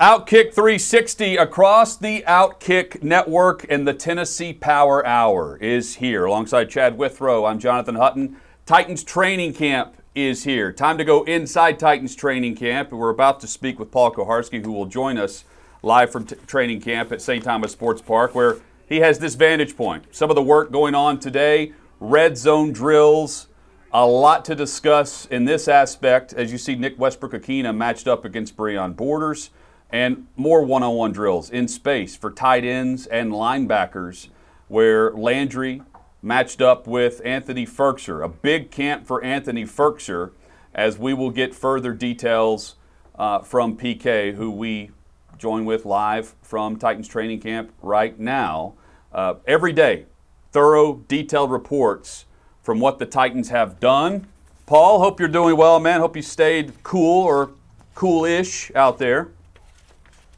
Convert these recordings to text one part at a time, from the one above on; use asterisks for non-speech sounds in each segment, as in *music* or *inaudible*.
Outkick 360 across the Outkick network and the Tennessee Power Hour is here. Alongside Chad Withrow, I'm Jonathan Hutton. Titans training camp is here. Time to go inside Titans training camp. and We're about to speak with Paul Kuharsky, who will join us live from t- training camp at St. Thomas Sports Park, where he has this vantage point. Some of the work going on today, red zone drills, a lot to discuss in this aspect as you see Nick Westbrook-Ikhine matched up against Breon Borders and more one on one drills in space for tight ends and linebackers, where Landry matched up with Anthony Firkser. A big camp for Anthony Firkser, as we will get further details uh, from PK, who we join with live from Titans training camp right now. Uh, every day, thorough, detailed reports from what the Titans have done. Paul, hope you're doing well, man. Hope you stayed cool or cool-ish out there.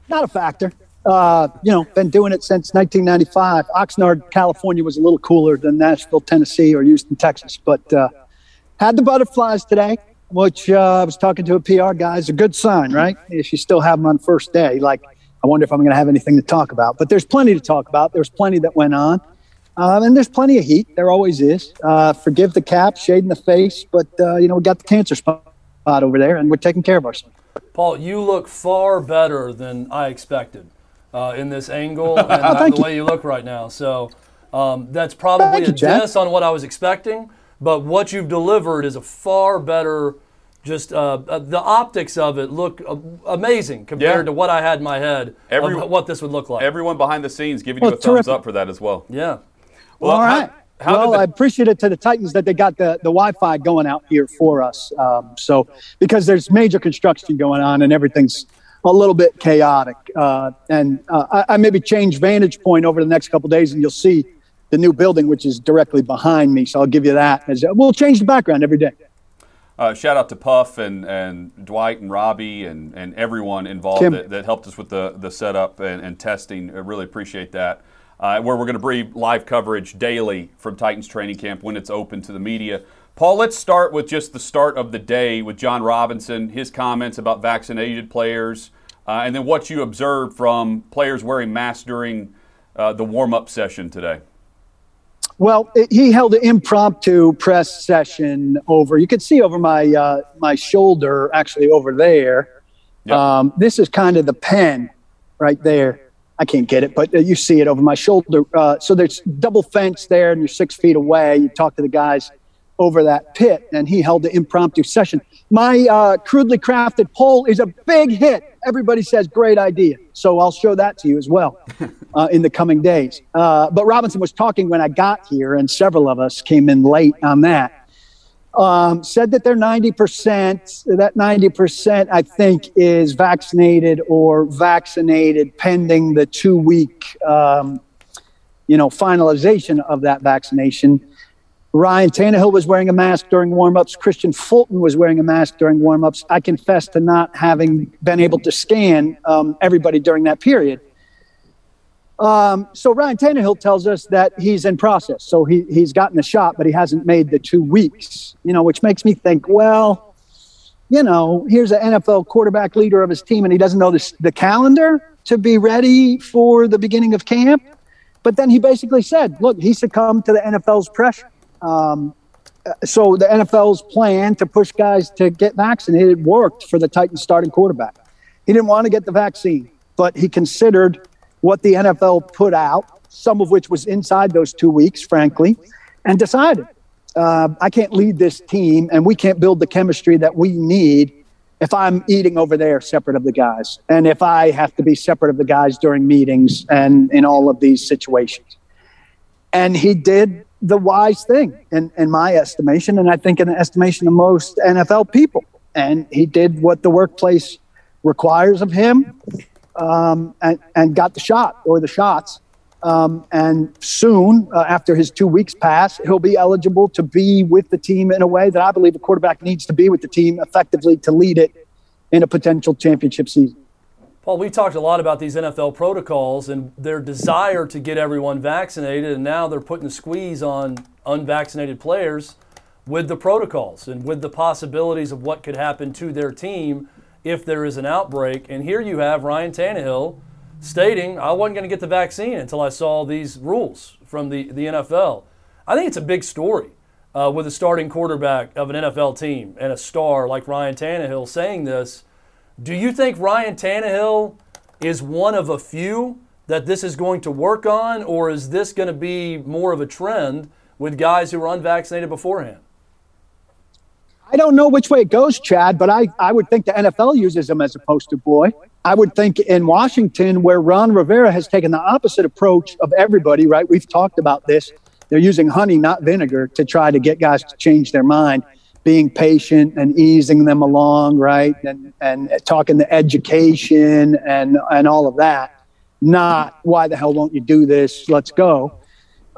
Not a factor. Uh, you know, been doing it since 1995. Oxnard, California was a little cooler than Nashville, Tennessee, or Houston, Texas. But uh, had the butterflies today, which uh, I was talking to a PR guy. It's a good sign, right? If you still have them on first day, like I wonder if I'm going to have anything to talk about. But there's plenty to talk about. There's plenty that went on. Um, and there's plenty of heat. There always is. Uh, forgive the cap, shade in the face, but uh, you know we got the cancer spot over there, and we're taking care of ourselves. Paul, you look far better than I expected uh, in this angle *laughs* and uh, the you. way you look right now. So um, that's probably Thank a you, diss on what I was expecting, but what you've delivered is a far better. Just uh, uh the optics of it look uh, amazing compared Yeah. to what I had in my head Every- of what this would look like. Everyone behind the scenes giving Well, you a thumbs up for that as well. yeah. Well, All how- right. How well, the- I appreciate it to the Titans that they got the, the Wi-Fi going out here for us. Um, so because there's major construction going on and everything's a little bit chaotic, uh, and uh, I, I maybe change vantage point over the next couple days, and you'll see the new building, which is directly behind me. So I'll give you that. As, we'll change the background every day. Uh, shout out to Puff and, and Dwight and Robbie and, and everyone involved that, that helped us with the, the setup and, and testing. I really appreciate that. Uh, where we're going to bring live coverage daily from Titans training camp when it's open to the media. Paul, let's start with just the start of the day with Jon Robinson, his comments about vaccinated players, uh, and then what you observed from players wearing masks during uh, the warm up session today. Well, it, he held an impromptu press session over. You could see over my uh, my shoulder, actually over there. Yep. Um, this is kind of the pen right there. I can't get it, but uh, you see it over my shoulder. Uh, so there's double fence there, and you're six feet away. You talk to the guys over that pit, and he held the impromptu session. My uh, crudely crafted poll is a big hit. Everybody says great idea, so I'll show that to you as well *laughs* uh, in the coming days. Uh, but Robinson was talking when I got here, and several of us came in late on that. Um, said that they're 90%. That 90%, I think, is vaccinated or vaccinated pending the two week, um, you know, finalization of that vaccination. Ryan Tannehill was wearing a mask during warmups. Kristian Fulton was wearing a mask during warmups. I confess to not having been able to scan um, everybody during that period. Um, so Ryan Tannehill tells us that he's in process. So he, he's gotten the shot, but he hasn't made the two weeks, you know, which makes me think, well, you know, here's an NFL quarterback leader of his team, and he doesn't know the calendar to be ready for the beginning of camp. But then he basically said, look, he succumbed to the NFL's pressure. Um, so the NFL's plan to push guys to get vaccinated worked for the Titans starting quarterback. He didn't want to get the vaccine, but he considered what the NFL put out, some of which was inside those two weeks, frankly, and decided uh, I can't lead this team and we can't build the chemistry that we need if I'm eating over there separate of the guys and if I have to be separate of the guys during meetings and in all of these situations. And he did the wise thing in, in my estimation, and I think in the estimation of most NFL people. And he did what the workplace requires of him um, and, and got the shot or the shots. Um, and soon, uh, after his two weeks pass, he'll be eligible to be with the team in a way that I believe a quarterback needs to be with the team effectively to lead it in a potential championship season. Paul, we talked a lot about these NFL protocols and their desire to get everyone vaccinated, and now they're putting a squeeze on unvaccinated players with the protocols and with the possibilities of what could happen to their team if there is an outbreak. And here you have Ryan Tannehill stating, I wasn't going to get the vaccine until I saw these rules from the, the NFL. I think it's a big story uh, with a starting quarterback of an NFL team and a star like Ryan Tannehill saying this do you think Ryan Tannehill is one of a few that this is going to work on, or is this going to be more of a trend with guys who were unvaccinated beforehand? I don't know which way it goes, Chad, but I, I would think the NFL uses him as a poster boy. I would think in Washington, where Ron Rivera has taken the opposite approach of everybody, right? We've talked about this. They're using honey, not vinegar, to try to get guys to change their mind being patient and easing them along, right? And, and talking the education and, and all of that. Not why the hell won't you do this? Let's go.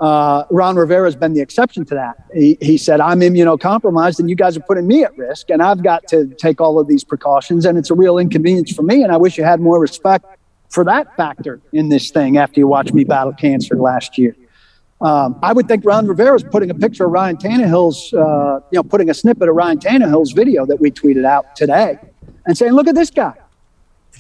Uh, Ron Rivera has been the exception to that. He, he said, I'm immunocompromised and you guys are putting me at risk, and I've got to take all of these precautions, and it's a real inconvenience for me. And I wish you had more respect for that factor in this thing after you watched me battle cancer last year. Um, I would think Ron Rivera is putting a picture of Ryan Tannehill's, uh, you know, putting a snippet of Ryan Tannehill's video that we tweeted out today and saying, look at this guy.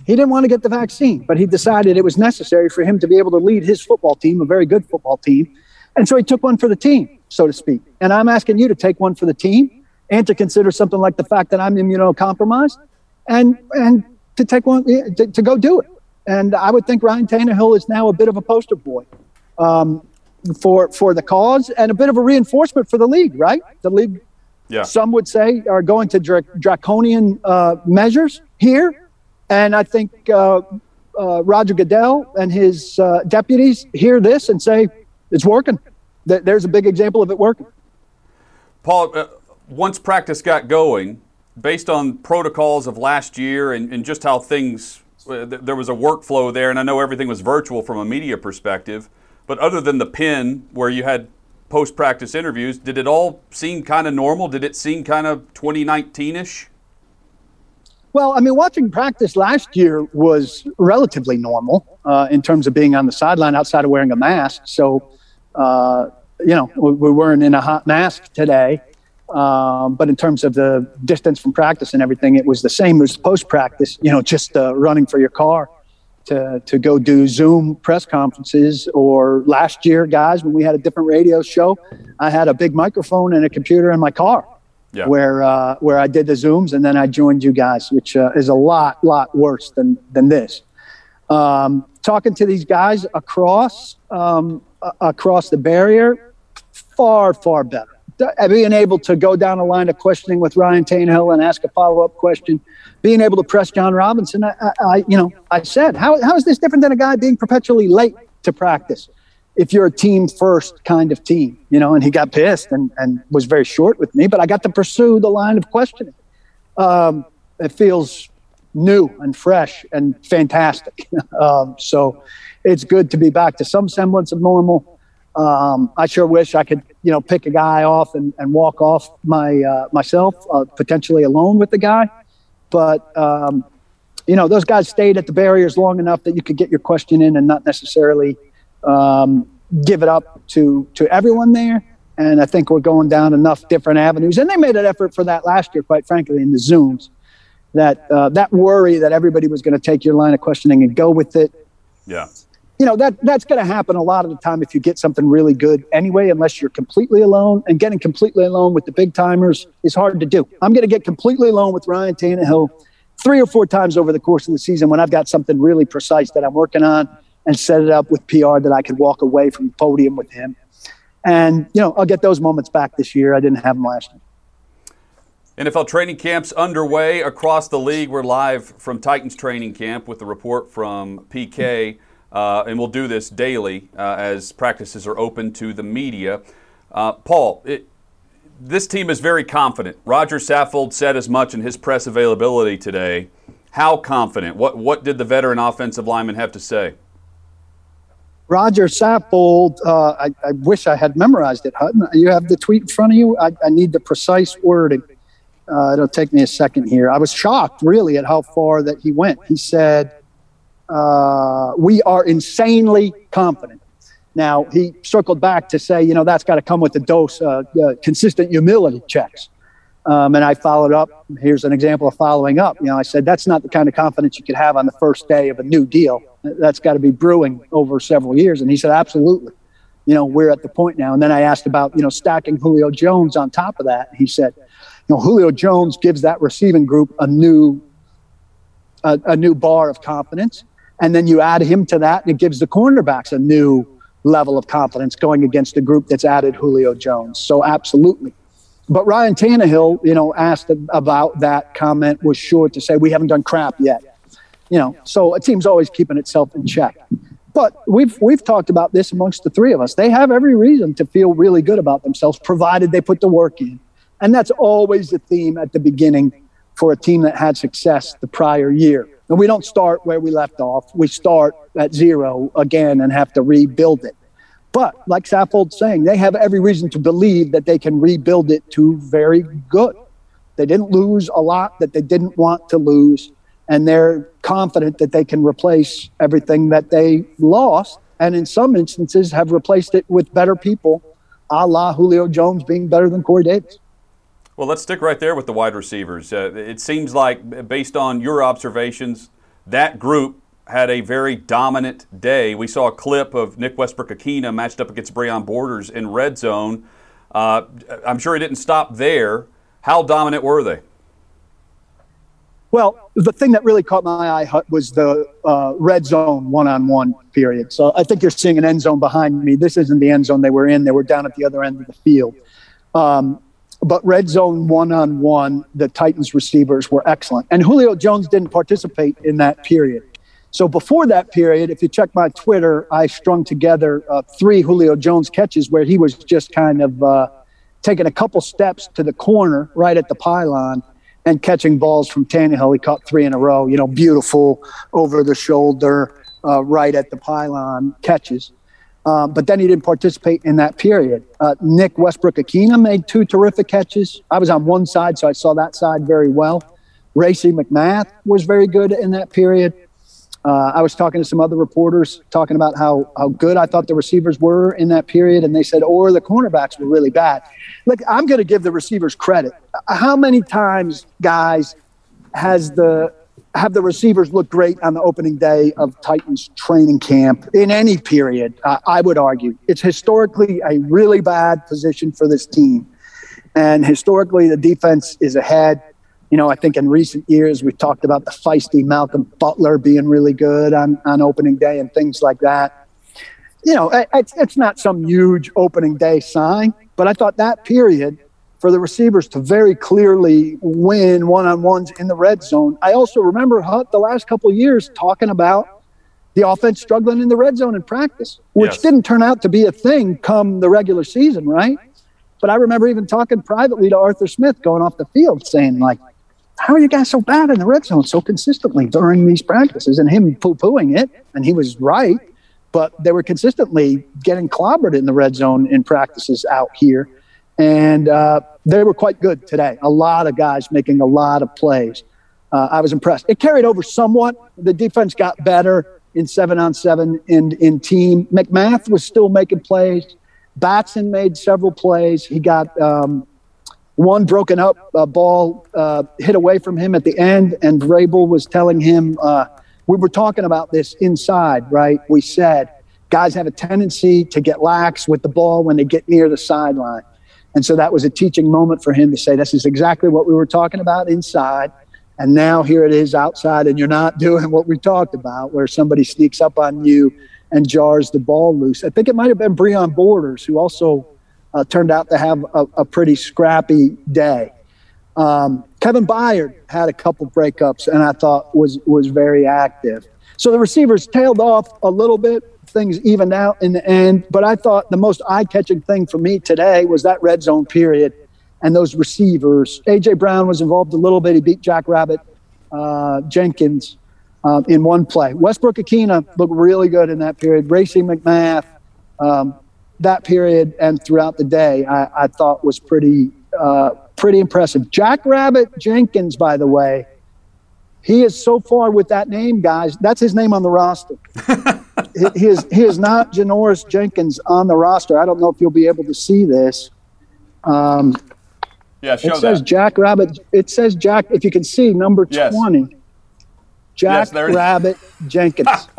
He didn't want to get the vaccine, but he decided it was necessary for him to be able to lead his football team, a very good football team. And so he took one for the team, so to speak. And I'm asking you to take one for the team and to consider something like the fact that I'm immunocompromised and, and to take one, to, to go do it. And I would think Ryan Tannehill is now a bit of a poster boy. Um, for for the cause and a bit of a reinforcement for the league, right? The league, yeah. some would say, are going to dra- draconian uh, measures here, and I think uh, uh, Roger Goodell and his uh, deputies hear this and say it's working. There's a big example of it working. Paul, uh, once practice got going, based on protocols of last year and, and just how things, uh, there was a workflow there, and I know everything was virtual from a media perspective but other than the pin where you had post practice interviews, did it all seem kind of normal? Did it seem kind of 2019 ish? Well, I mean, watching practice last year was relatively normal uh, in terms of being on the sideline outside of wearing a mask. So, you know, we, we, weren't in a hot mask today. Um, but in terms of the distance from practice and everything, it was the same as post practice, you know, just uh, running for your car to, to go do Zoom press conferences. Or last year, guys, when we had a different radio show, I had a big microphone and a computer in my car. Yeah. Where uh, where I did the zooms and then I joined you guys, which uh, is a lot lot worse than than this. Um, talking to these guys across um, across the barrier, far far better being able to go down a line of questioning with Ryan Tannehill and ask a follow up question, being able to press Jon Robinson, I, I, you know, I said, how, how is this different than a guy being perpetually late to practice? If you're a team first kind of team, you know, and he got pissed and, and was very short with me, but I got to pursue the line of questioning. Um, it feels new and fresh and fantastic. *laughs* um, so it's good to be back to some semblance of normal. Um, I sure wish I could, you know, pick a guy off and, and walk off my uh, myself, uh, potentially alone with the guy. But um, you know, those guys stayed at the barriers long enough that you could get your question in and not necessarily um, give it up to to everyone there. And I think we're going down enough different avenues. And they made an effort for that last year, quite frankly, in the Zooms. That uh, that worry that everybody was going to take your line of questioning and go with it. Yeah you know that that's going to happen a lot of the time if you get something really good anyway unless you're completely alone. And getting completely alone with the big timers is hard to do. I'm going to get completely alone with ryan tannehill three or four times over the course of the season when i've got something really precise that i'm working on and set it up with pr that i could walk away from the podium with him. And you know i'll get those moments back this year. I didn't have them last year. NFL training camps underway across the league. We're live from Titans training camp with the report from PK. Uh, and we'll do this daily uh, as practices are open to the media. Uh, Paul, it, this team is very confident. Rodger Saffold said as much in his press availability today. How confident? What what did the veteran offensive lineman have to say? Rodger Saffold, uh, I, I, wish I had memorized it, Hutton. You have the tweet in front of you? I, I need the precise wording. Uh, it'll take me a second here. I was shocked, really, at how far that he went. He said, uh, We are insanely confident. Now, he circled back to say, you know, that's got to come with a dose, uh, uh, consistent humility checks. Um, and I followed up. Here's an example of following up. You know, I said, that's not the kind of confidence you could have on the first day of a new deal. That's got to be brewing over several years. And he said, absolutely. You know, we're at the point now. And then I asked about, you know, stacking Julio Jones on top of that. He said, you know, Julio Jones gives that receiving group a new, a, a new bar of confidence. And then you add him to that, and it gives the cornerbacks a new level of confidence going against a group that's added Julio Jones. So absolutely. But Ryan Tannehill, you know, asked about that comment was sure to say we haven't done crap yet. You know, so a team's always keeping itself in check. But we've we've talked about this amongst the three of us. They have every reason to feel really good about themselves, provided they put the work in. And that's always the theme at the beginning for a team that had success the prior year. And we don't start where we left off. We start at zero again and have to rebuild it. But like Saffold's saying, they have every reason to believe that they can rebuild it to very good. They didn't lose a lot that they didn't want to lose, and they're confident that they can replace everything that they lost, and in some instances have replaced it with better people, a la Julio Jones being better than Corey Davis. Well, let's stick right there with the wide receivers. Uh, it seems like, based on your observations, that group had a very dominant day. We saw a clip of Nick Westbrook-Ikhine matched up against Breon Borders in red zone. Uh, I'm sure he didn't stop there. How dominant were they? Well, the thing that really caught my eye was the uh, red zone one-on-one period. So I think you're seeing an end zone behind me. This isn't the end zone they were in. They were down at the other end of the field. Um, but red zone one on one, the Titans receivers were excellent. And Julio Jones didn't participate in that period. So before that period, if you check my Twitter, I strung together uh, three Julio Jones catches where he was just kind of uh, taking a couple steps to the corner right at the pylon and catching balls from Tannehill. He caught three in a row, you know, beautiful over the shoulder, uh, right at the pylon catches. Um, but then he didn't participate in that period. Uh, Nick Westbrook-Ikhine made two terrific catches. I was on one side, so I saw that side very well. Racey McMath was very good in that period. Uh, I was talking to some other reporters talking about how, how good I thought the receivers were in that period, and they said, or the cornerbacks were really bad. Look, I'm going to give the receivers credit. How many times, guys, has the have the receivers look great on the opening day of Titans training camp in any period. Uh, I would argue it's historically a really bad position for this team. And historically, the defense is ahead. You know, I think in recent years, we've talked about the feisty Malcolm Butler being really good on, on opening day and things like that. You know, it's, it's not some huge opening day sign, but I thought that period for the receivers to very clearly win one on ones in the red zone. I also remember Hut the last couple years talking about the offense struggling in the red zone in practice, which yes. didn't turn out to be a thing come the regular season, right? But I remember even talking privately to Arthur Smith going off the field saying, like, how are you guys so bad in the red zone so consistently during these practices? And him poo pooing it, and he was right, but they were consistently getting clobbered in the red zone in practices out here and uh, they were quite good today. A lot of guys making a lot of plays. Uh, I was impressed. It carried over somewhat. The defense got better in seven on seven and in team. McMath was still making plays. Batson made several plays. He got um, one broken up ball uh, hit away from him at the end, and Vrabel was telling him, uh, we were talking about this inside, right? We said guys have a tendency to get lax with the ball when they get near the sideline. And so that was a teaching moment for him to say, this is exactly what we were talking about inside. And now here it is outside, and you're not *laughs* doing what we talked about, where somebody sneaks up on you and jars the ball loose. I think it might have been Breon Borders, who also uh, turned out to have a, a pretty scrappy day. Um, Kevin Byard had a couple breakups, and I thought was was very active. So the receivers tailed off a little bit things evened out in the end. But I thought the most eye catching thing for me today was that red zone period and those receivers. A.J. Brown was involved a little bit. He beat Jack Rabbit uh, Jenkins um, in one play. Westbrook Ikhine looked really good in that period. Racey McMath, um, that period and throughout the day, I, I thought was pretty uh, pretty impressive. Jack Rabbit Jenkins, by the way, he is so far with that name, guys. That's his name on the roster. *laughs* he, he, is he is not Janoris Jenkins on the roster. I don't know if you'll be able to see this. Um, yeah, show it says that. Jack Rabbit. It says Jack. If you can see number Yes. twenty, Jack Yes, there. Rabbit Jenkins. *laughs*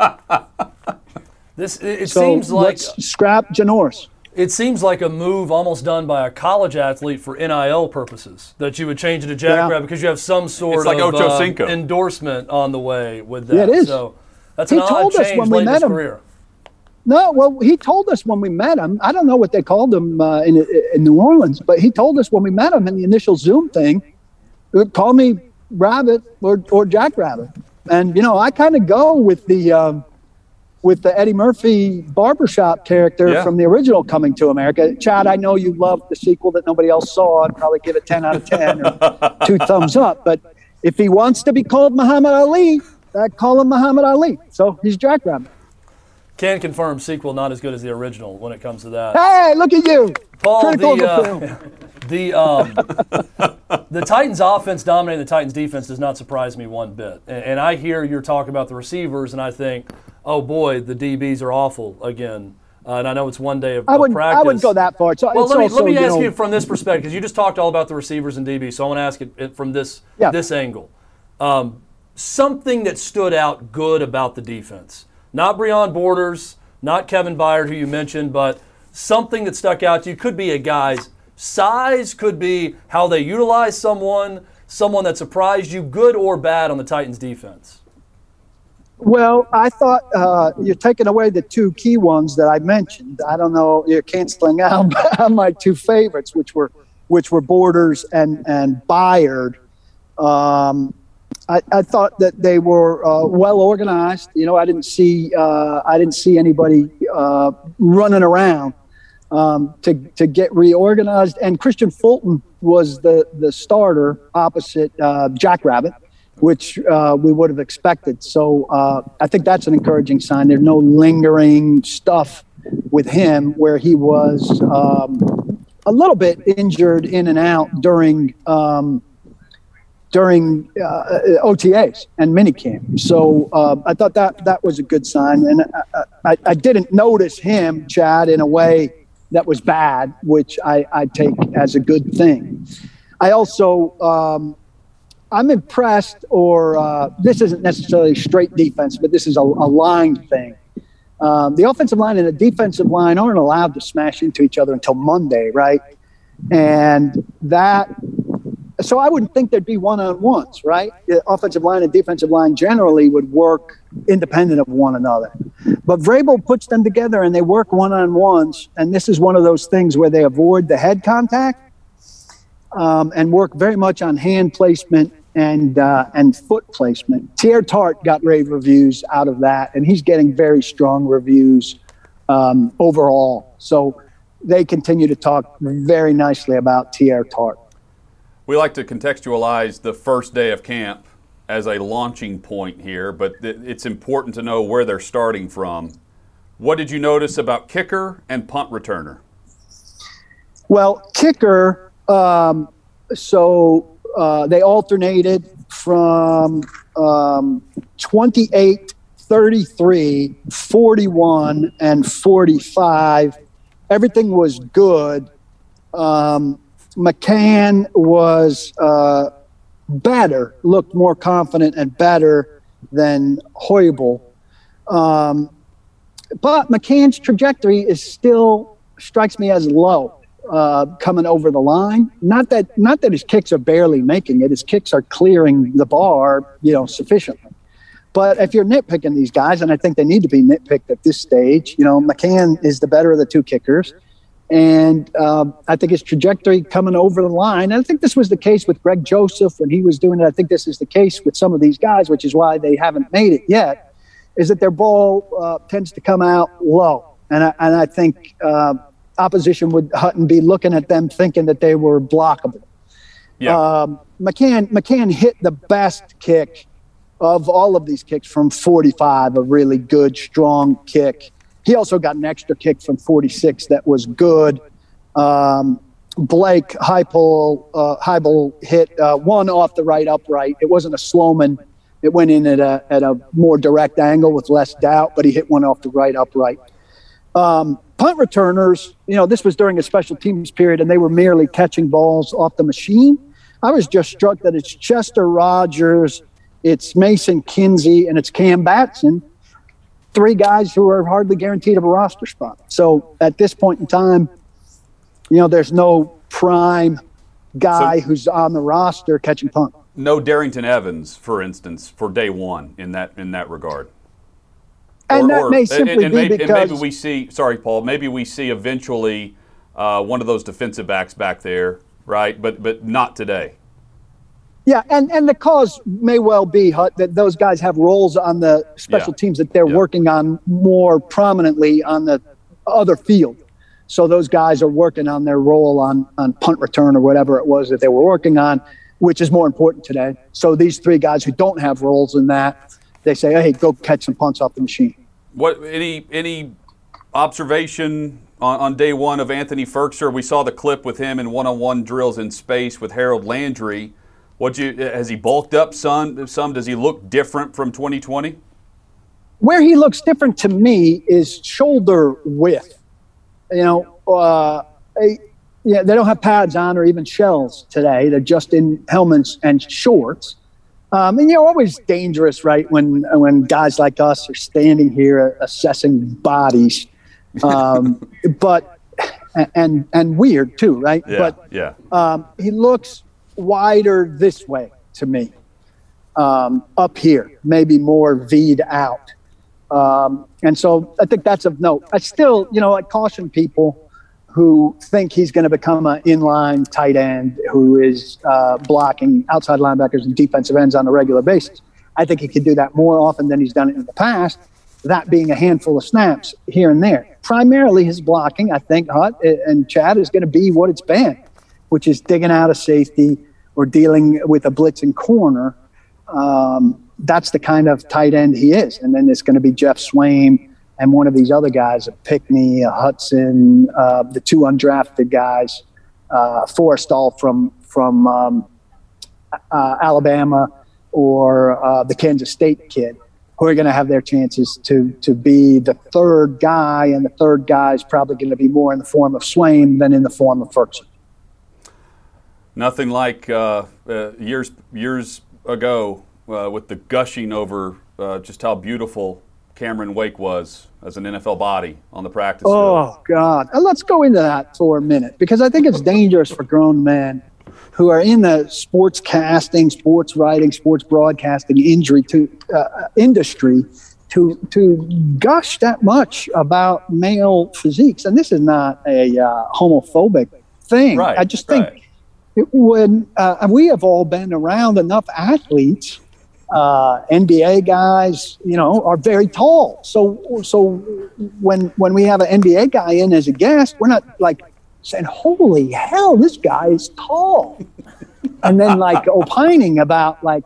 This it, it so seems like let's scrap Janoris. it seems like a move almost done by a college athlete for NIL purposes. That you would change it to Jack Yeah. Rabbit because you have some sort It's like of uh, endorsement on the way with that. Yeah, it is. So that's He told us when we met him. career. No, well, he told us when we met him. I don't know what they called him uh, in, in New Orleans, but he told us when we met him in the initial Zoom thing, uh, call me Rabbit or, or Jack Rabbit. And you know, I kind of go with the um, with the Eddie Murphy barbershop character Yeah. from the original Coming to America. Chad, I know you loved the sequel that nobody else saw. I'd probably give it ten out of ten or two *laughs* thumbs up. But if he wants to be called Muhammad Ali, I call him Muhammad Ali. So he's Jack Rabbit. Can confirm sequel not as good as the original when it comes to that. Hey, look at you. Paul, Critical the, uh, *laughs* the um, the Titans' offense dominating the Titans' defense does not surprise me one bit. And, and I hear your talk about the receivers, and I think, oh boy, the DBs are awful again. Uh, and I know it's one day of, I of wouldn't. practice. I wouldn't go that far. So Well, let me, also, let me ask know, you from this perspective, because you just talked all about the receivers and DB. So I want to ask it, it from this Yeah. this angle. Um, something that stood out good about the defense, not Breon Borders, not Kevin Byard, who you mentioned, but something that stuck out to you could be a guy's size, could be how they utilize someone, someone that surprised you, good or bad, on the Titans' defense. Well, I thought uh, you're taking away the two key ones that I mentioned. I don't know. You're canceling out *laughs* my two favorites, which were which were Borders and and Byard. Um, I, I thought that they were uh, well organized. You know, I didn't see uh, I didn't see anybody uh, running around um, to to get reorganized. And Kristian Fulton was the the starter opposite uh, Jack Rabbit, which uh, we would have expected. So uh, I think that's an encouraging sign. There's no lingering stuff with him where he was um, a little bit injured in and out during. Um, during uh, OTAs and minicamp. So uh, I thought that that was a good sign, and I, I, I didn't notice him, Chad, in a way that was bad, which I, I take as a good thing. I also um, I'm impressed, or uh, this isn't necessarily straight defense, but this is a, a line thing. Um, the offensive line and the defensive line aren't allowed to smash into each other until Monday, right? And that so I wouldn't think there'd be one-on-ones, right? The offensive line and defensive line generally would work independent of one another. But Vrabel puts them together and they work one-on-ones, and this is one of those things where they avoid the head contact um, and work very much on hand placement and uh, and foot placement. Teair Tart got rave reviews out of that, and he's getting very strong reviews um, overall. So they continue to talk very nicely about Teair Tart. We like to contextualize the first day of camp as a launching point here, but th- it's important to know where they're starting from. What did you notice about kicker and punt returner? Well, kicker. Um, so uh, they alternated from um, 28, 33, 41, and 45. Everything was good. Um, McCann was uh, better, looked more confident and better than Haubeil. Um, but McCann's trajectory is still strikes me as low uh, coming over the line. Not that not that his kicks are barely making it; his kicks are clearing the bar, you know, sufficiently. But if you're nitpicking these guys, and I think they need to be nitpicked at this stage, you know, McCann is the better of the two kickers. And um, I think his trajectory coming over the line, and I think this was the case with Greg Joseph when he was doing it. I think this is the case with some of these guys, which is why they haven't made it yet, is that their ball uh, tends to come out low, and I, and I think uh, opposition would Hutton be looking at them thinking that they were blockable. Yeah. Um, McCann McCann hit the best kick of all of these kicks from 45, a really good, strong kick. He also got an extra kick from 46 that was good. Um, Blake Haubeil, uh, Haubeil hit uh, one off the right upright. It wasn't a Sloman. It went in at a, at a more direct angle with less doubt, but he hit one off the right upright. Um, punt returners, you know, this was during a special teams period, and they were merely catching balls off the machine. I was just struck that it's Chester Rogers, it's Mason Kinsey, and it's Cam Batson, three guys who are hardly guaranteed of a roster spot. So at this point in time, you know, there's no prime guy So- who's on the roster catching punt. No Darrynton Evans, for instance, for day one in that in that regard. And that may simply and be maybe, because and maybe we see. Sorry, Paul. Maybe we see eventually uh, one of those defensive backs back there, right? But but not today. Yeah, and, and the cause may well be that those guys have roles on the special Yeah. teams that they're Yeah. working on more prominently on the other field. So those guys are working on their role on, on punt return or whatever it was that they were working on, which is more important today. So these three guys who don't have roles in that, they say, hey, go catch some punts off the machine. What any any observation on, on day one of Anthony Firkser? We saw the clip with him in one-on-one drills in space with Harold Landry. What you has he bulked up some? Some does he look different from 2020? Where he looks different to me is shoulder width. You know, uh, a- yeah, they don't have pads on or even shells today. They're just in helmets and shorts. Um, and you're always dangerous, right? When when guys like us are standing here assessing bodies, um, *laughs* but and and weird too, right? Yeah, But yeah. um, he looks wider this way to me, um, up here, maybe more V'd out. Um, and so I think that's of note. I still, you know, I caution people who think he's going to become an inline tight end who is uh, blocking outside linebackers and defensive ends on a regular basis. I think he could do that more often than he's done it in the past, that being a handful of snaps here and there. Primarily his blocking, I think, Hut and Chad is going to be what it's been, which is digging out a safety or dealing with a blitz blitzing corner. Um, that's the kind of tight end he is. And then it's going to be Geoff Swaim and one of these other guys, a Pickney, a Hudson, uh, the two undrafted guys, uh, Forristall from from um, uh, Alabama or uh, the Kansas State kid, who are going to have their chances to to be the third guy, and the third guy is probably going to be more in the form of Swaim than in the form of Ferguson. Nothing like uh, uh, years years ago uh, with the gushing over uh, just how beautiful Cameron Wake was as an NFL body on the practice field. Oh God! Uh, Let's go into that for a minute because I think it's dangerous for grown men who are in the sports casting, sports writing, sports broadcasting injury to uh, industry to to gush that much about male physiques. And this is not a uh, homophobic thing. Right, I just think right. When uh, we have all been around enough athletes uh, NBA guys, you know, are very tall. So, so when when we have an NBA guy in as a guest, we're not like saying, "Holy hell, this guy is tall," *laughs* and then like opining about like,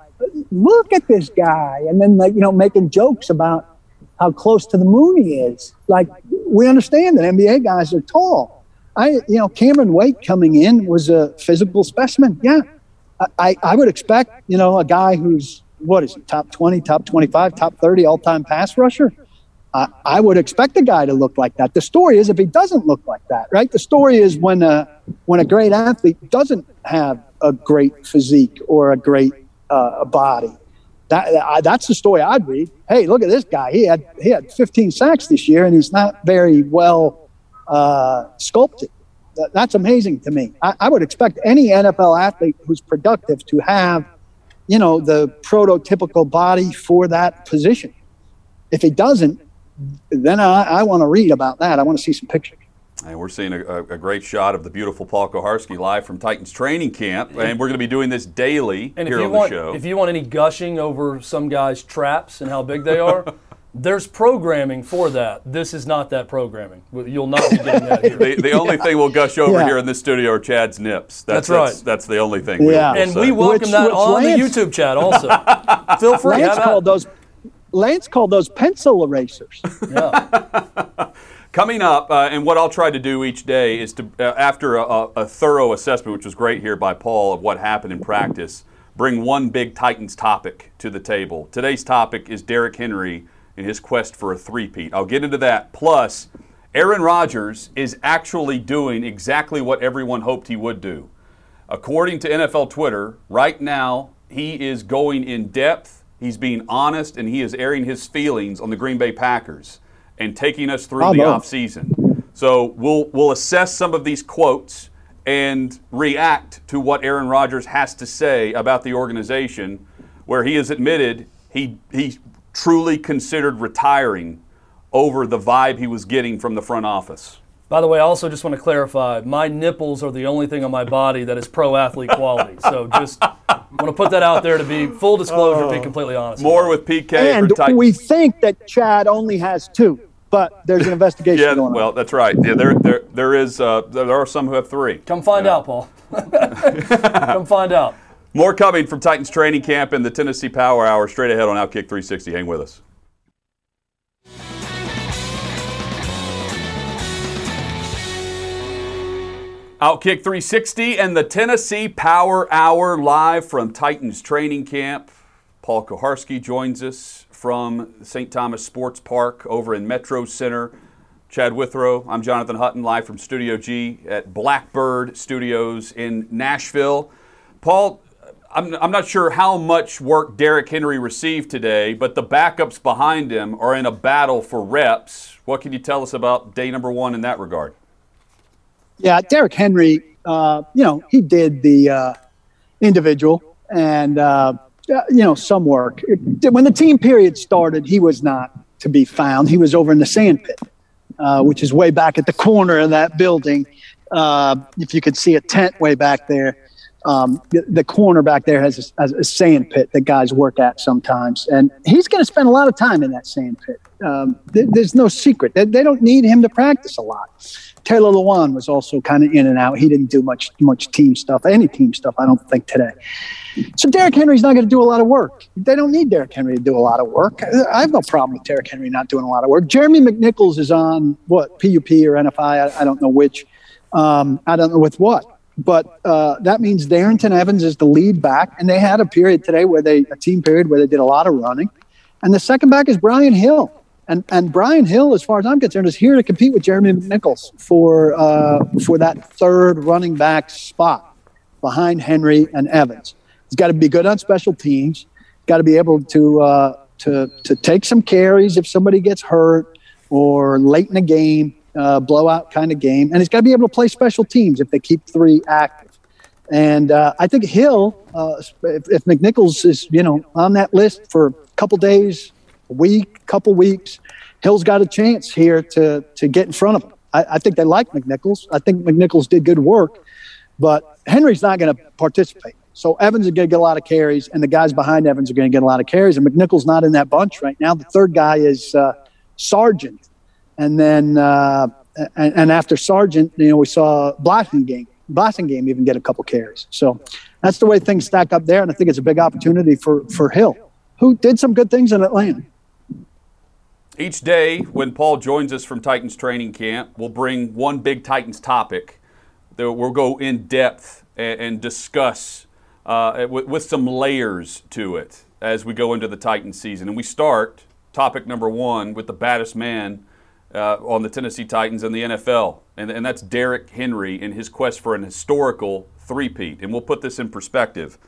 "Look at this guy," and then like you know making jokes about how close to the moon he is. Like we understand that NBA guys are tall. I, you know, Cameron Wake coming in was a physical specimen. Yeah, I, I would expect, you know, a guy who's what is he, top 20, top 25, top 30 all time pass rusher. I I would expect a guy to look like that. The story is if he doesn't look like that, right? The story is when a, when a great athlete doesn't have a great physique or a great uh, body. That, that's the story I'd read. Hey, look at this guy. He had he had 15 sacks this year, and he's not very well uh, sculpted. That's amazing to me. I, I would expect any NFL athlete who's productive to have, you know, the prototypical body for that position. If he doesn't, then I, I want to read about that. I want to see some pictures. And we're seeing a, a, a great shot of the beautiful Paul Kuharsky live from Titans training camp, and we're going to be doing this daily And if here you on want, the show. if you want any gushing over some guys' traps and how big they are, *laughs* There's programming for that. This is not that programming. You'll not be getting that *laughs* here. the, the only thing we'll gush over Yeah. here in this studio are Chad's nips. That's That's, right. That's, that's the only thing. we'll- Yeah. we'll and say. we welcome Which- that which on Lance- the YouTube chat also. *laughs* Feel free. Lance called those. Lance called those pencil erasers. Yeah. *laughs* Coming up, uh, and what I'll try to do each day is to, uh, after a, a, a thorough assessment, which was great here by Paul of what happened in practice, bring one big Titans topic to the table. Today's topic is Derrick Henry and his quest for a three-peat. I'll get into that. Plus, Aaron Rodgers is actually doing exactly what everyone hoped he would do. According to NFL Twitter, right now he is going in depth, he's being honest, and he is airing his feelings on the Green Bay Packers and taking us through the offseason. So we'll we'll assess some of these quotes and react to what Aaron Rodgers has to say about the organization, where he has admitted he he truly considered retiring over the vibe he was getting from the front office. By the way, I also just want to clarify my nipples are the only thing on my body that is pro athlete quality. *laughs* So just want to put that out there to be full disclosure, to be completely honest. More with PK and for we think that Chad only has two, but there's an investigation Yeah, going well, on. that's right. Yeah, there, there, there is. Uh, there are some who have three. Come find out, Paul. *laughs* Come find out. More coming from Titans training camp and the Tennessee Power Hour straight ahead on Outkick 360. Hang with us. Outkick 360 and the Tennessee Power Hour live from Titans training camp. Paul Kuharsky joins us from St. Thomas Sports Park over in Metro Center. Chad Withrow, I'm Jonathan Hutton, live from Studio G at Blackbird Studios in Nashville. Paul, I'm, I'm not sure how much work Derrick Henry received today, but the backups behind him are in a battle for reps. What can you tell us about day number one in that regard? Yeah, Derrick Henry, uh, you know, he did the uh, individual and, uh, you know, some work. When the team period started, he was not to be found. He was over in the sand pit, uh, which is way back at the corner of that building. Uh, if you could see a tent way back there, um, the, the corner back there has a, has a sand pit that guys work at sometimes. And he's going to spend a lot of time in that sand pit. Um, th- there's no secret. They, they don't need him to practice a lot. Taylor Lewan was also kind of in and out. He didn't do much much team stuff, any team stuff, I don't think today. So Derrick Henry's not going to do a lot of work. They don't need Derrick Henry to do a lot of work. I have no problem with Derrick Henry not doing a lot of work. Jeremy McNichols is on what PUP or NFI, I, I don't know which. Um, I don't know with what, but uh, that means Darrynton Evans is the lead back, and they had a period today where they a team period where they did a lot of running, and the second back is Brian Hill. And, and Brian Hill, as far as I'm concerned, is here to compete with Jeremy McNichols for uh, for that third running back spot behind Henry and Evans. He's got to be good on special teams. Got to be able to uh, to to take some carries if somebody gets hurt or late in the game, uh, blowout kind of game, and he's got to be able to play special teams if they keep three active. And uh, I think Hill, uh, if, if McNichols is you know on that list for a couple days, a week, couple weeks, Hill's got a chance here to to get in front of him. I, I think they like McNichols. I think McNichols did good work, but Henry's not going to participate. So Evans is going to get a lot of carries, and the guys behind Evans are going to get a lot of carries. And McNichols not in that bunch right now. The third guy is uh, Sargent, and then uh, and, and after Sargent, you know, we saw Blasingame. Blasingame even get a couple carries. So that's the way things stack up there, and I think it's a big opportunity for for Hill, who did some good things in Atlanta. Each day, when Paul joins us from Titans training camp, we'll bring one big Titans topic that we'll go in depth and, and discuss uh, with, with some layers to it as we go into the Titans season. And we start topic number one with the baddest man uh, on the Tennessee Titans and the NFL, and, and that's Derrick Henry in his quest for an historical three-peat. And we'll put this in perspective.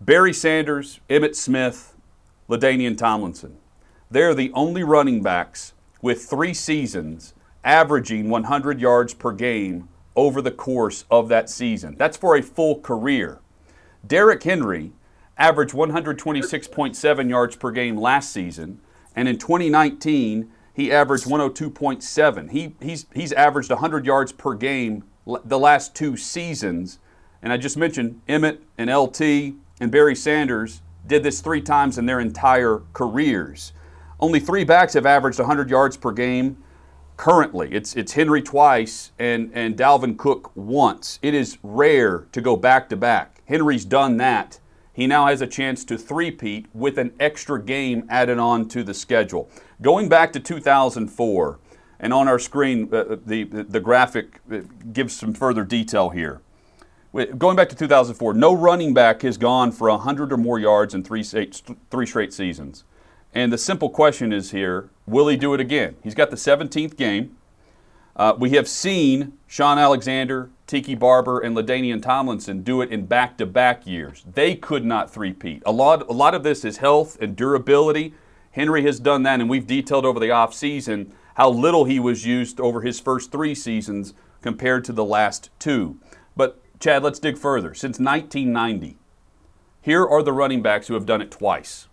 Barry Sanders, Emmitt Smith, LaDainian Tomlinson. They're the only running backs with three seasons averaging 100 yards per game over the course of that season. That's for a full career. Derrick Henry averaged 126.7 yards per game last season, and in 2019, he averaged 102.7. He, he's, he's averaged 100 yards per game the last two seasons. And I just mentioned Emmitt and LT and Barry Sanders did this three times in their entire careers. only three backs have averaged 100 yards per game currently. It's it's Henry twice and and Dalvin Cook once. It is rare to go back to back. Henry's done that. He now has a chance to three-peat with an extra game added on to the schedule. Going back to 2004, and on our screen, uh, the, the graphic uh, gives some further detail here. Going back to 2004, no running back has gone for 100 or more yards in three, three straight seasons. And the simple question is here will he do it again? He's got the 17th game. Uh, we have seen Shaun Alexander, Tiki Barber, and LaDainian Tomlinson do it in back to back years. They could not three-peat. A lot, a lot of this is health and durability. Henry has done that, and we've detailed over the offseason how little he was used over his first three seasons compared to the last two. But, Chad, let's dig further. Since 1990, here are the running backs who have done it twice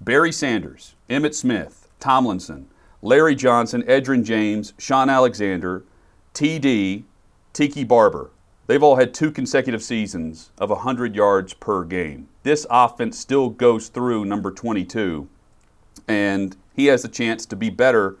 Barry Sanders, Emmitt Smith, Tomlinson, Larry Johnson, Edgerrin James, Shaun Alexander, TD, Tiki Barber. They've all had two consecutive seasons of 100 yards per game. This offense still goes through number 22, and he has a chance to be better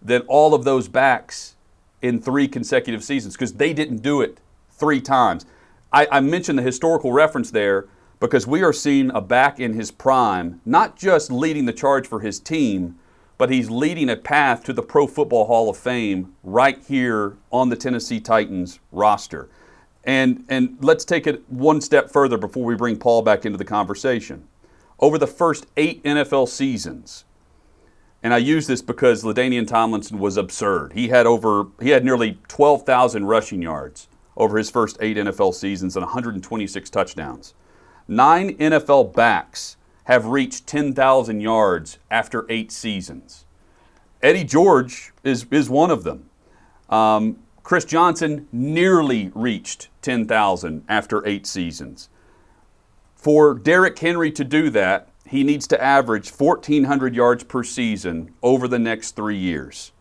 than all of those backs in three consecutive seasons because they didn't do it three times. I, I mentioned the historical reference there because we are seeing a back in his prime, not just leading the charge for his team, but he's leading a path to the Pro Football Hall of Fame right here on the Tennessee Titans roster. And, and let's take it one step further before we bring Paul back into the conversation. Over the first eight NFL seasons, and I use this because LaDainian Tomlinson was absurd. He had over he had nearly 12,000 rushing yards over his first eight NFL seasons and 126 touchdowns. Nine NFL backs have reached 10,000 yards after eight seasons. Eddie George is, is one of them. Um, Chris Johnson nearly reached 10,000 after eight seasons. For Derrick Henry to do that, he needs to average 1,400 yards per season over the next three years.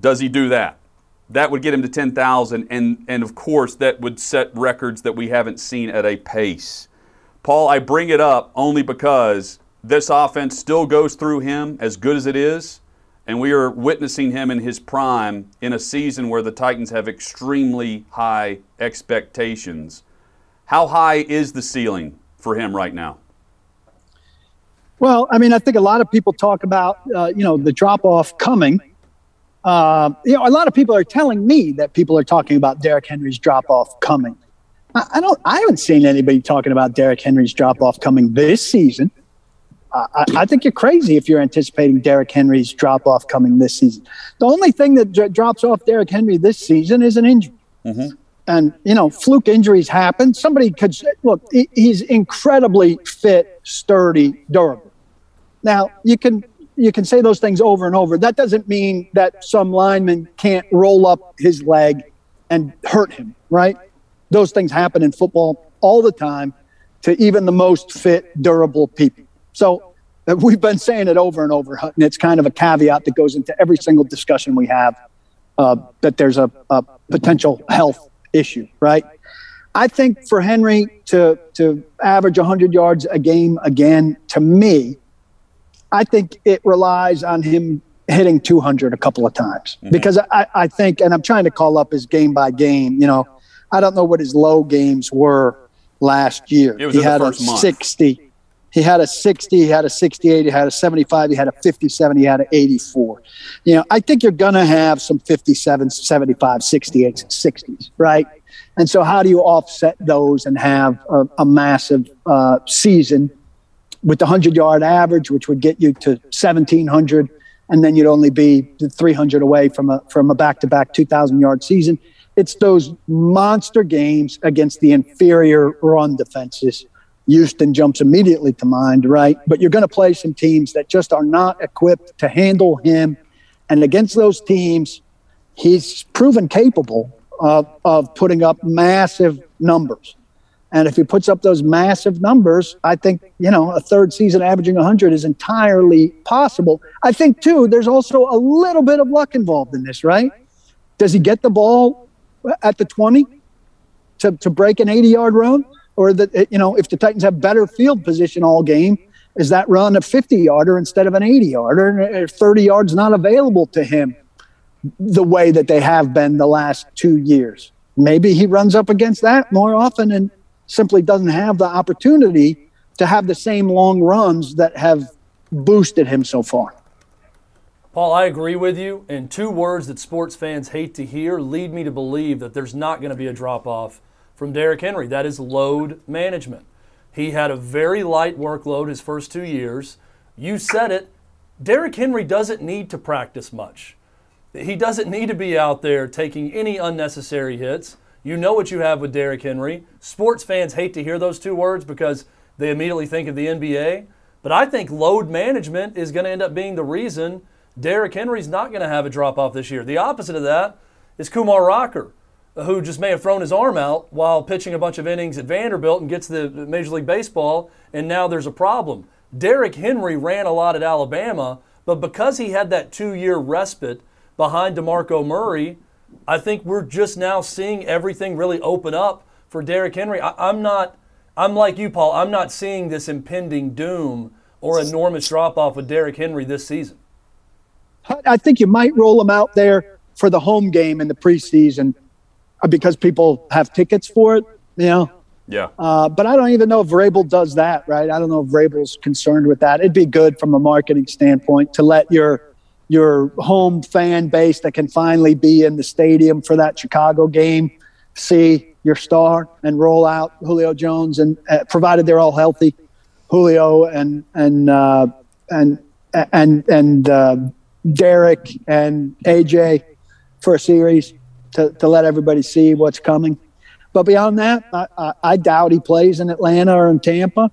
Does he do that? that would get him to 10,000. And, and of course, that would set records that we haven't seen at a pace. Paul, I bring it up only because this offense still goes through him as good as it is. And we are witnessing him in his prime in a season where the Titans have extremely high expectations. How high is the ceiling for him right now? Well, I mean, I think a lot of people talk about, uh, you know, the drop off coming uh, you know, a lot of people are telling me that people are talking about Derrick Henry's drop off coming. I, don't. I haven't seen anybody talking about Derrick Henry's drop off coming this season. Uh, I, I, think you're crazy if you're anticipating Derrick Henry's drop off coming this season. The only thing that d- drops off Derrick Henry this season is an injury. Mm-hmm. And, you know, fluke injuries happen. Somebody could say, look, he's incredibly fit, sturdy, durable. Now, you can you can say those things over and over. That doesn't mean that some lineman can't roll up his leg and hurt him, right? Those things happen in football all the time to even the most fit, durable people. So uh, we've been saying it over and over, and it's kind of a caveat that goes into every single discussion we have uh, that there's a, a potential health issue, right? I think for Henry to to average 100 yards a game again, to me, I think it relies on him hitting 200 a couple of times mm-hmm. because I, I think, and I'm trying to call up his game by game. You know, I don't know what his low games were last year. he had a month. 60. He had a 60, he had a 68, he had a 75, he had a 57, he had an 84. You know, I think you're going to have some 57, 75, 68s, 60s, right? And so, how do you offset those and have a, a massive uh, season with the 100 yard average, which would get you to 1700, and then you'd only be 300 away from a from a back to back 2,000 yard season. It's those monster games against the inferior run defenses. Houston jumps immediately to mind, right? But you're going to play some teams that just are not equipped to handle him. And against those teams, he's proven capable of, of putting up massive numbers. And if he puts up those massive numbers, I think, you know, a third season averaging 100 is entirely possible. I think, too, there's also a little bit of luck involved in this, right? Does he get the ball at the 20 to, to break an 80 yard run? Or that, eh, you know, if the Titans have better field position all game is that run a 50 yarder instead of an 80 yarder? Eh, 30 yards not available to him the way that they have been the last two years. Maybe he runs up against that more often and simply doesn't have the opportunity to have the same long runs that have boosted him so far. Paul, I agree with you. And two words that sports fans hate to hear lead me to believe that there's not going to be a drop off from Derrick Henry. That is load management. He had a very light workload his first two years. You said it. Derrick Henry doesn't need to practice much. He doesn't need to be out there taking any unnecessary hits. You know what you have with Derrick Henry. Sports fans hate to hear those two words because they immediately think of the NBA. But I think load management is going to end up being the reason Derrick Henry's not going to have a drop off this year. The opposite of that is Kumar Rocker, who just may have thrown his arm out while pitching a bunch of innings at Vanderbilt and gets the Major League Baseball, and now there's a problem. Derrick Henry ran a lot at Alabama, but because he had that two year respite behind DeMarco Murray, I think we're just now seeing everything really open up for Derrick Henry. I, am not, I'm like you, Paul, I'm not seeing this impending doom or enormous drop off with Derrick Henry this season. I think you might roll them out there for the home game in the preseason uh, because people have tickets for it, you know. Yeah. Uh, but I don't even know if Vrabel does that, right? I don't know if Vrabel's concerned with that. It'd be good from a marketing standpoint to let your your home fan base that can finally be in the stadium for that Chicago game see your star and roll out Julio Jones, and uh, provided they're all healthy, Julio and and uh, and and and uh, Derrick and AJ for a series to, to let everybody see what's coming. But beyond that, I, I, I doubt he plays in Atlanta or in Tampa.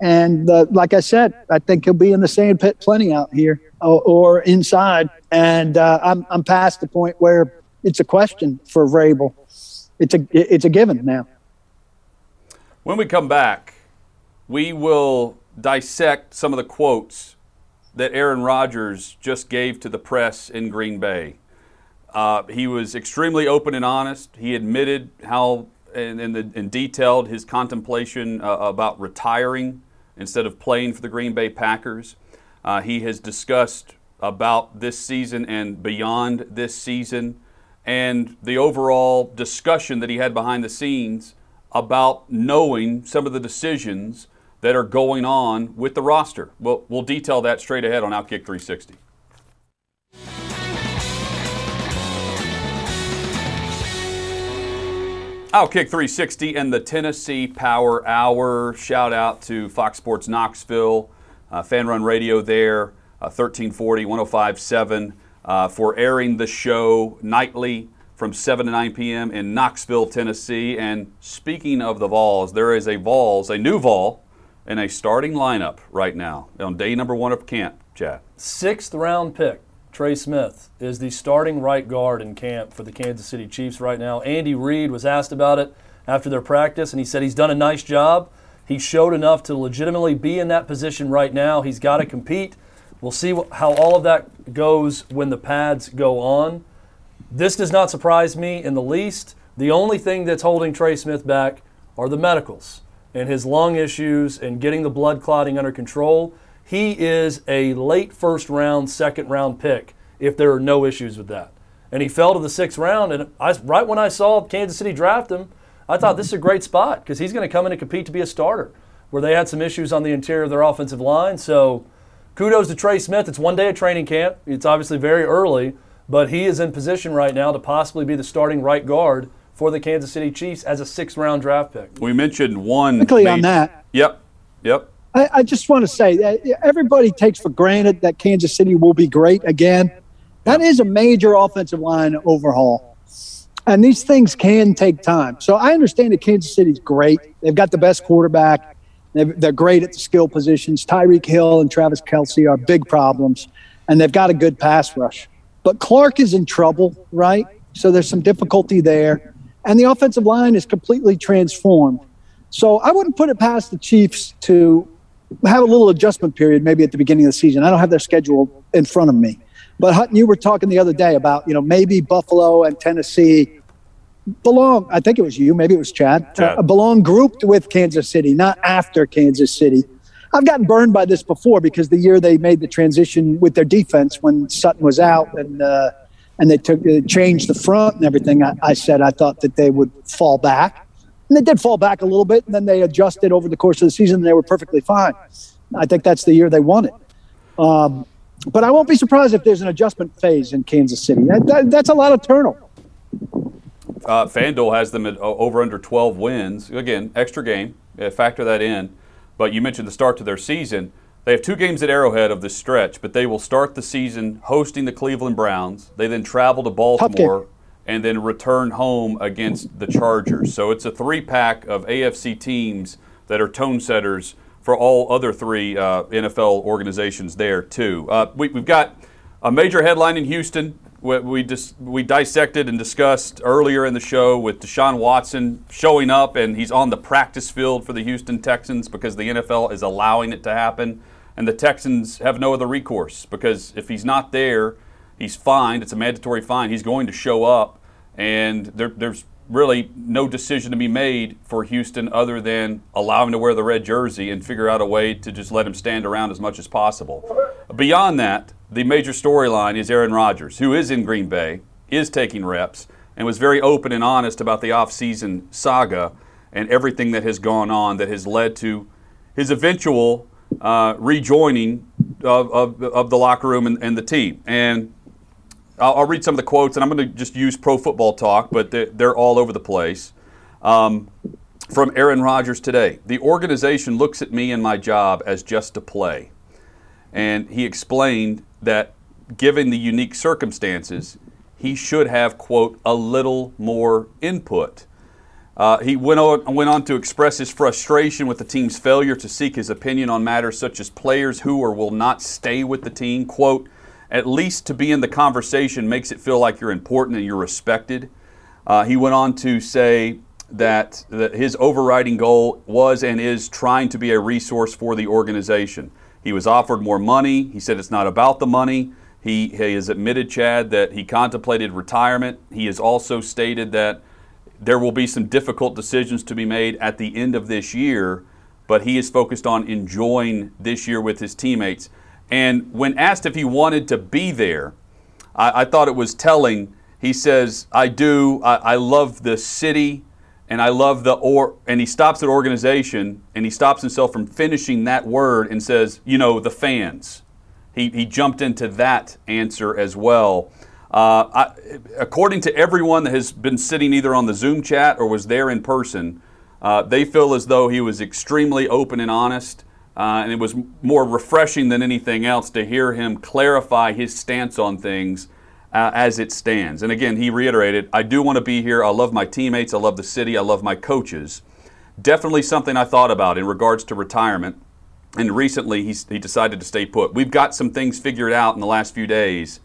And uh, like I said, I think he'll be in the sand pit plenty out here or, or inside. And uh, I'm, I'm past the point where it's a question for Vrabel. It's a, it's a given now. When we come back, we will dissect some of the quotes that Aaron Rodgers just gave to the press in Green Bay. Uh, he was extremely open and honest. He admitted how, and, and, and detailed his contemplation uh, about retiring instead of playing for the Green Bay Packers. Uh, he has discussed about this season and beyond this season, and the overall discussion that he had behind the scenes about knowing some of the decisions that are going on with the roster. We'll, we'll detail that straight ahead on Outkick 360. Outkick 360 and the Tennessee Power Hour. Shout out to Fox Sports Knoxville, uh, Fan Run Radio there, uh, 1340, 1057, uh, for airing the show nightly from 7 to 9 p.m. in Knoxville, Tennessee. And speaking of the Vols, there is a Vols, a new Vol, in a starting lineup right now on day number one of camp, Chad. Sixth round pick. Trey Smith is the starting right guard in camp for the Kansas City Chiefs right now. Andy Reid was asked about it after their practice, and he said he's done a nice job. He showed enough to legitimately be in that position right now. He's got to compete. We'll see how all of that goes when the pads go on. This does not surprise me in the least. The only thing that's holding Trey Smith back are the medicals and his lung issues and getting the blood clotting under control, he is a late first round, second round pick if there are no issues with that. And he fell to the sixth round, and I, right when I saw Kansas City draft him, I thought this is a great spot because he's going to come in and compete to be a starter. Where they had some issues on the interior of their offensive line, so kudos to Trey Smith. It's one day of training camp. It's obviously very early, but he is in position right now to possibly be the starting right guard for the Kansas City Chiefs as a sixth round draft pick. We mentioned one. Quickly major, on that. Yep. Yep. I, I just want to say that everybody takes for granted that Kansas City will be great again. That is a major offensive line overhaul. And these things can take time. So I understand that Kansas City's great. They've got the best quarterback. They're great at the skill positions. Tyreek Hill and Travis Kelce are big problems, and they've got a good pass rush. But Clark is in trouble, right? So there's some difficulty there and the offensive line is completely transformed. So I wouldn't put it past the Chiefs to have a little adjustment period maybe at the beginning of the season. I don't have their schedule in front of me. But Hutton, you were talking the other day about, you know, maybe Buffalo and Tennessee belong, I think it was you, maybe it was Chad, Chad. Uh, belong grouped with Kansas City, not after Kansas City. I've gotten burned by this before because the year they made the transition with their defense when Sutton was out and uh, and they took uh, changed the front and everything. I, I said I thought that they would fall back, and they did fall back a little bit, and then they adjusted over the course of the season. and They were perfectly fine. I think that's the year they won it. Um, but I won't be surprised if there's an adjustment phase in Kansas City. That, that, that's a lot of turnover. Uh, FanDuel has them at over under 12 wins. Again, extra game. Uh, factor that in. But you mentioned the start to their season. They have two games at Arrowhead of this stretch, but they will start the season hosting the Cleveland Browns. They then travel to Baltimore and then return home against the Chargers. So it's a three pack of AFC teams that are tone setters for all other three uh, NFL organizations there, too. Uh, we, have got a major headline in Houston. We, we, just, we dissected and discussed earlier in the show with Deshaun Watson showing up, and he's on the practice field for the Houston Texans because the NFL is allowing it to happen. And the Texans have no other recourse because if he's not there, he's fined. It's a mandatory fine. He's going to show up, and there, there's really no decision to be made for Houston other than allow him to wear the red jersey and figure out a way to just let him stand around as much as possible. Beyond that, the major storyline is Aaron Rodgers, who is in Green Bay, is taking reps, and was very open and honest about the offseason saga and everything that has gone on that has led to his eventual uh, rejoining of, of, of, the locker room and, and the team. And I'll, I'll, read some of the quotes, and I'm going to just use pro football talk, but they're, they're all over the place. Um, from Aaron Rodgers today The organization looks at me and my job as just a play. And he explained that given the unique circumstances, he should have, quote, a little more input. Uh, he went on, went on to express his frustration with the team's failure to seek his opinion on matters such as players who or will not stay with the team. Quote, at least to be in the conversation makes it feel like you're important and you're respected. Uh, he went on to say that, that his overriding goal was and is trying to be a resource for the organization. He was offered more money. He said it's not about the money. He, he has admitted, Chad, that he contemplated retirement. He has also stated that there will be some difficult decisions to be made at the end of this year, but he is focused on enjoying this year with his teammates. And when asked if he wanted to be there, I, I thought it was telling. He says, I do. I, I love the city and I love the or, and he stops at organization and he stops himself from finishing that word and says, you know, the fans. He, he jumped into that answer as well. Uh, I, according to everyone that has been sitting either on the Zoom chat or was there in person, uh, they feel as though he was extremely open and honest. Uh, and it was more refreshing than anything else to hear him clarify his stance on things uh, as it stands. And again, he reiterated, I do want to be here. I love my teammates. I love the city. I love my coaches. Definitely something I thought about in regards to retirement. And recently, he, he decided to stay put. We've got some things figured out in the last few days,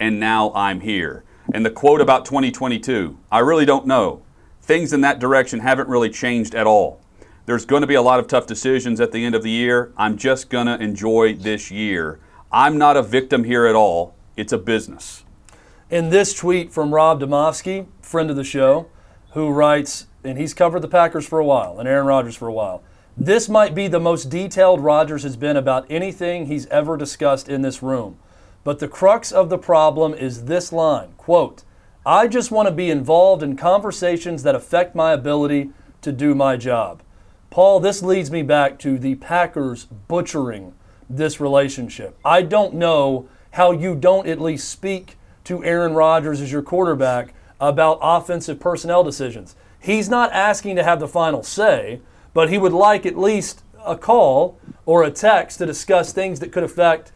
and now I'm here. And the quote about 2022 I really don't know. Things in that direction haven't really changed at all. There's going to be a lot of tough decisions at the end of the year. I'm just going to enjoy this year. I'm not a victim here at all. It's a business in this tweet from Rob Demovsky, friend of the show, who writes, and he's covered the Packers for a while and Aaron Rodgers for a while. This might be the most detailed Rodgers has been about anything he's ever discussed in this room. But the crux of the problem is this line quote, I just want to be involved in conversations that affect my ability to do my job. Paul, this leads me back to the Packers butchering this relationship. I don't know how you don't at least speak to Aaron Rodgers as your quarterback about offensive personnel decisions. He's not asking to have the final say, but he would like at least a call or a text to discuss things that could affect,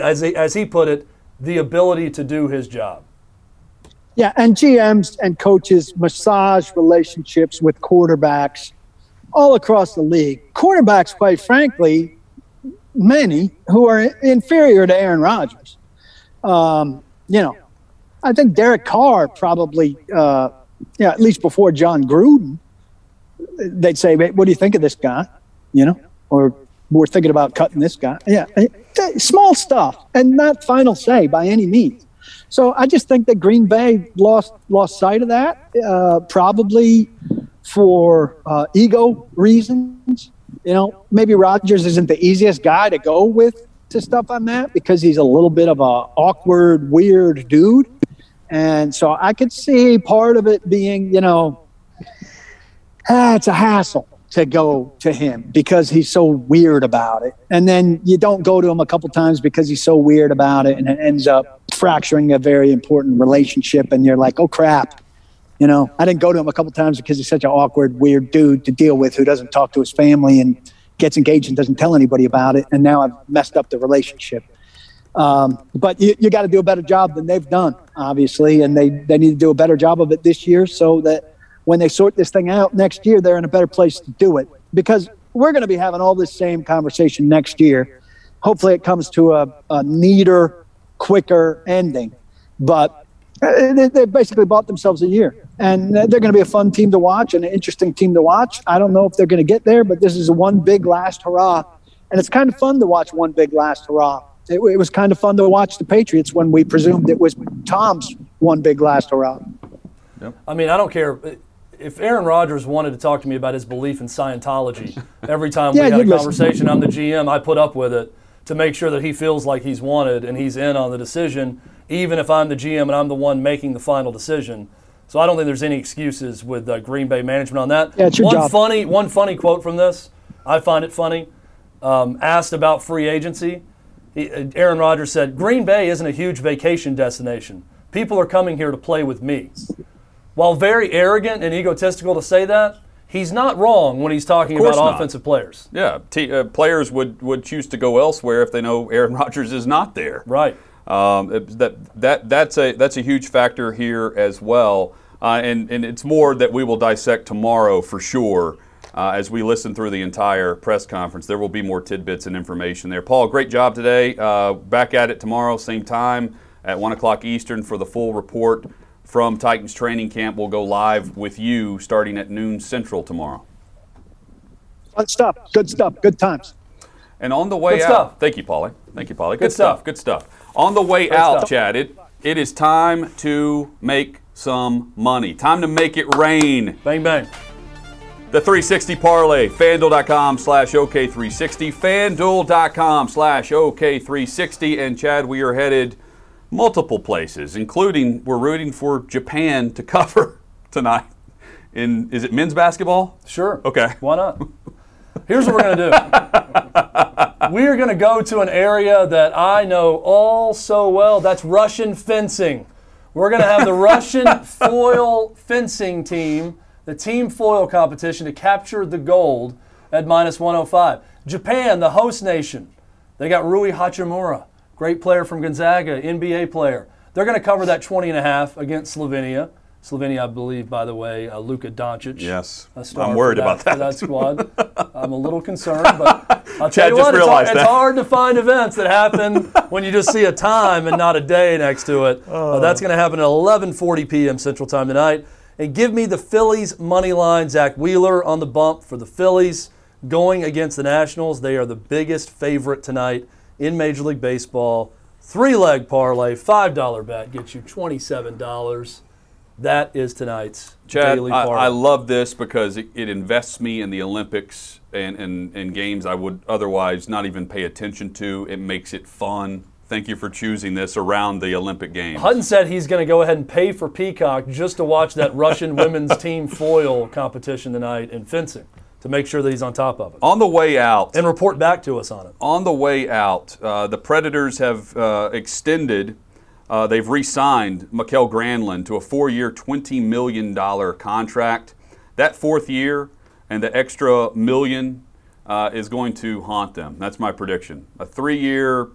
as, he, as he put it, the ability to do his job. Yeah, and GMs and coaches massage relationships with quarterbacks all across the league. Quarterbacks, quite frankly, many who are inferior to Aaron Rodgers. Um, you know, I think Derek Carr probably, uh, yeah, at least before Jon Gruden, they'd say, "What do you think of this guy?" You know, or we're thinking about cutting this guy. Yeah, small stuff, and not final say by any means. So I just think that Green Bay lost lost sight of that, uh, probably for uh, ego reasons. you know, maybe Rodgers isn't the easiest guy to go with to stuff on that because he's a little bit of a awkward, weird dude. And so I could see part of it being, you know, ah, it's a hassle to go to him because he's so weird about it. And then you don't go to him a couple times because he's so weird about it and it ends up fracturing a very important relationship. And you're like, oh crap. You know, I didn't go to him a couple times because he's such an awkward, weird dude to deal with who doesn't talk to his family and gets engaged and doesn't tell anybody about it. And now I've messed up the relationship. Um, but you, you got to do a better job than they've done, obviously. And they, they need to do a better job of it this year so that when they sort this thing out next year, they're in a better place to do it because we're going to be having all this same conversation next year. Hopefully, it comes to a, a neater, quicker ending. But uh, they, they basically bought themselves a year, and they're going to be a fun team to watch and an interesting team to watch. I don't know if they're going to get there, but this is one big last hurrah, and it's kind of fun to watch one big last hurrah. It, it was kind of fun to watch the Patriots when we presumed it was Tom's one big last hurrah. Yep. I mean, I don't care if Aaron Rodgers wanted to talk to me about his belief in Scientology, *laughs* every time yeah, we had a conversation, I'm the GM, I put up with it to make sure that he feels like he's wanted and he's in on the decision, even if I'm the GM and I'm the one making the final decision. So I don't think there's any excuses with uh, Green Bay management on that. Yeah, it's your one job. funny, one funny quote from this. I find it funny. Um, asked about free agency, he, uh, Aaron Rodgers said, "Green Bay isn't a huge vacation destination. People are coming here to play with me." While very arrogant and egotistical to say that, he's not wrong when he's talking about not. offensive players. Yeah, t- uh, players would, would choose to go elsewhere if they know Aaron *laughs* Rodgers is not there. Right. Um, that, that, that's, a, that's a huge factor here as well. Uh, and, and it's more that we will dissect tomorrow for sure. Uh, as we listen through the entire press conference. There will be more tidbits and information there. Paul, great job today. Uh, back at it tomorrow, same time at 1 o'clock Eastern for the full report from Titans training camp. We'll go live with you starting at noon Central tomorrow. Fun stuff. Good stuff. Good times. And on the way Good out, stuff. thank you, Paulie. Thank you, Paulie. Good, Good stuff. stuff. Good stuff. On the way Great out, stuff. Chad, it, it is time to make some money. Time to make it rain. Bang, bang. The 360 parlay, fanduel.com slash OK360, fanduel.com slash OK360. And Chad, we are headed multiple places, including we're rooting for Japan to *laughs* cover tonight. In is it men's basketball? Sure. Okay. Why not? Here's what we're going to do. *laughs* we are going to go to an area that I know all so well. That's Russian fencing. We're going to have the *laughs* Russian foil fencing team, the team foil competition to capture the gold at minus 105. Japan, the host nation, they got Rui Hachimura, great player from Gonzaga, NBA player. They're going to cover that 20 and a half against Slovenia. Slovenia, I believe, by the way, uh, Luka Doncic. Yes. I'm worried that, about that. That *laughs* squad. I'm a little concerned, but *laughs* I'll tell Chad you just what, it's hard, realized it's hard to find events that happen *laughs* when you just see a time and not a day next to it. Uh, that's going to happen at 11:40 p.m. Central Time tonight. And give me the Phillies money line. Zack Wheeler on the bump for the Phillies going against the Nationals. They are the biggest favorite tonight in Major League Baseball. Three leg parlay, $5 bet gets you $27. That is tonight's Chad, daily I, parlay. I love this because it, it invests me in the Olympics and, and, and games I would otherwise not even pay attention to. It makes it fun. Thank you for choosing this around the Olympic Games. Hutton said he's going to go ahead and pay for Peacock just to watch that Russian *laughs* women's team foil competition tonight in fencing to make sure that he's on top of it On the way out, and report back to us on it. on the way out, uh, the Predators have uh, extended, uh, they've re signed Mikael Granlund to a four year, $20 million contract. That fourth year and the extra million uh, is going to haunt them. That's my prediction. A three year,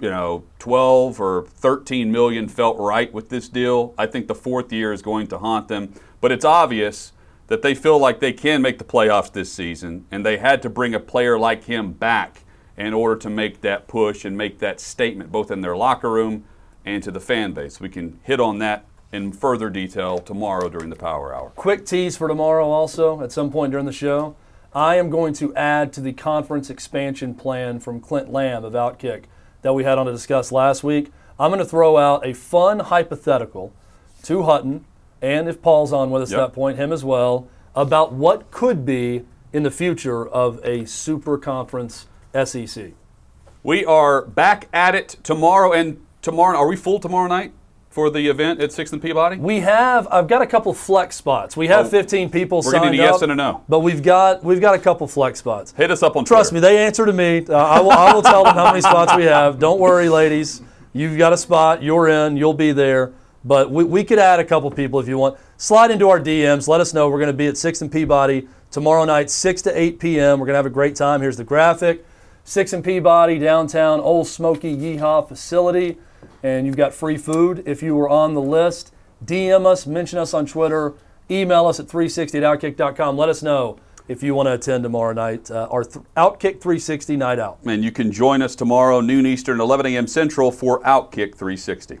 you know, 12 or 13 million felt right with this deal. I think the fourth year is going to haunt them. But it's obvious that they feel like they can make the playoffs this season, and they had to bring a player like him back in order to make that push and make that statement both in their locker room and to the fan base. We can hit on that in further detail tomorrow during the Power Hour. Quick tease for tomorrow also at some point during the show. I am going to add to the conference expansion plan from Clint Lamb of Outkick that we had on to discuss last week. I'm going to throw out a fun hypothetical to Hutton, and if Paul's on with us Yep. at that point, him as well, about what could be in the future of a super conference SEC. We are back at it tomorrow and tomorrow. Are we full tomorrow night for the event at Sixth and Peabody? We have. I've got a couple flex spots. We have Oh, 15 people we're signed a yes and a no. But we've got we've got a couple flex spots. Hit us up on Trust me, they answer to me. Uh, I, will, I will tell them how many spots we have. Don't worry, ladies. You've got a spot. You're in. You'll be there. But we, we could add a couple people if you want. Slide into our DMs. Let us know. We're going to be at 6 and Peabody tomorrow night, 6 to 8 p.m. We're going to have a great time. Here's the graphic 6 and Peabody, downtown, Ole Smoky Yeehaw facility. And you've got free food if you were on the list. DM us, mention us on Twitter, email us at 360 at outkick.com. Let us know if you want to attend tomorrow night, uh, our th- Outkick 360 night out. And you can join us tomorrow, noon Eastern, 11 a.m. Central, for Outkick 360.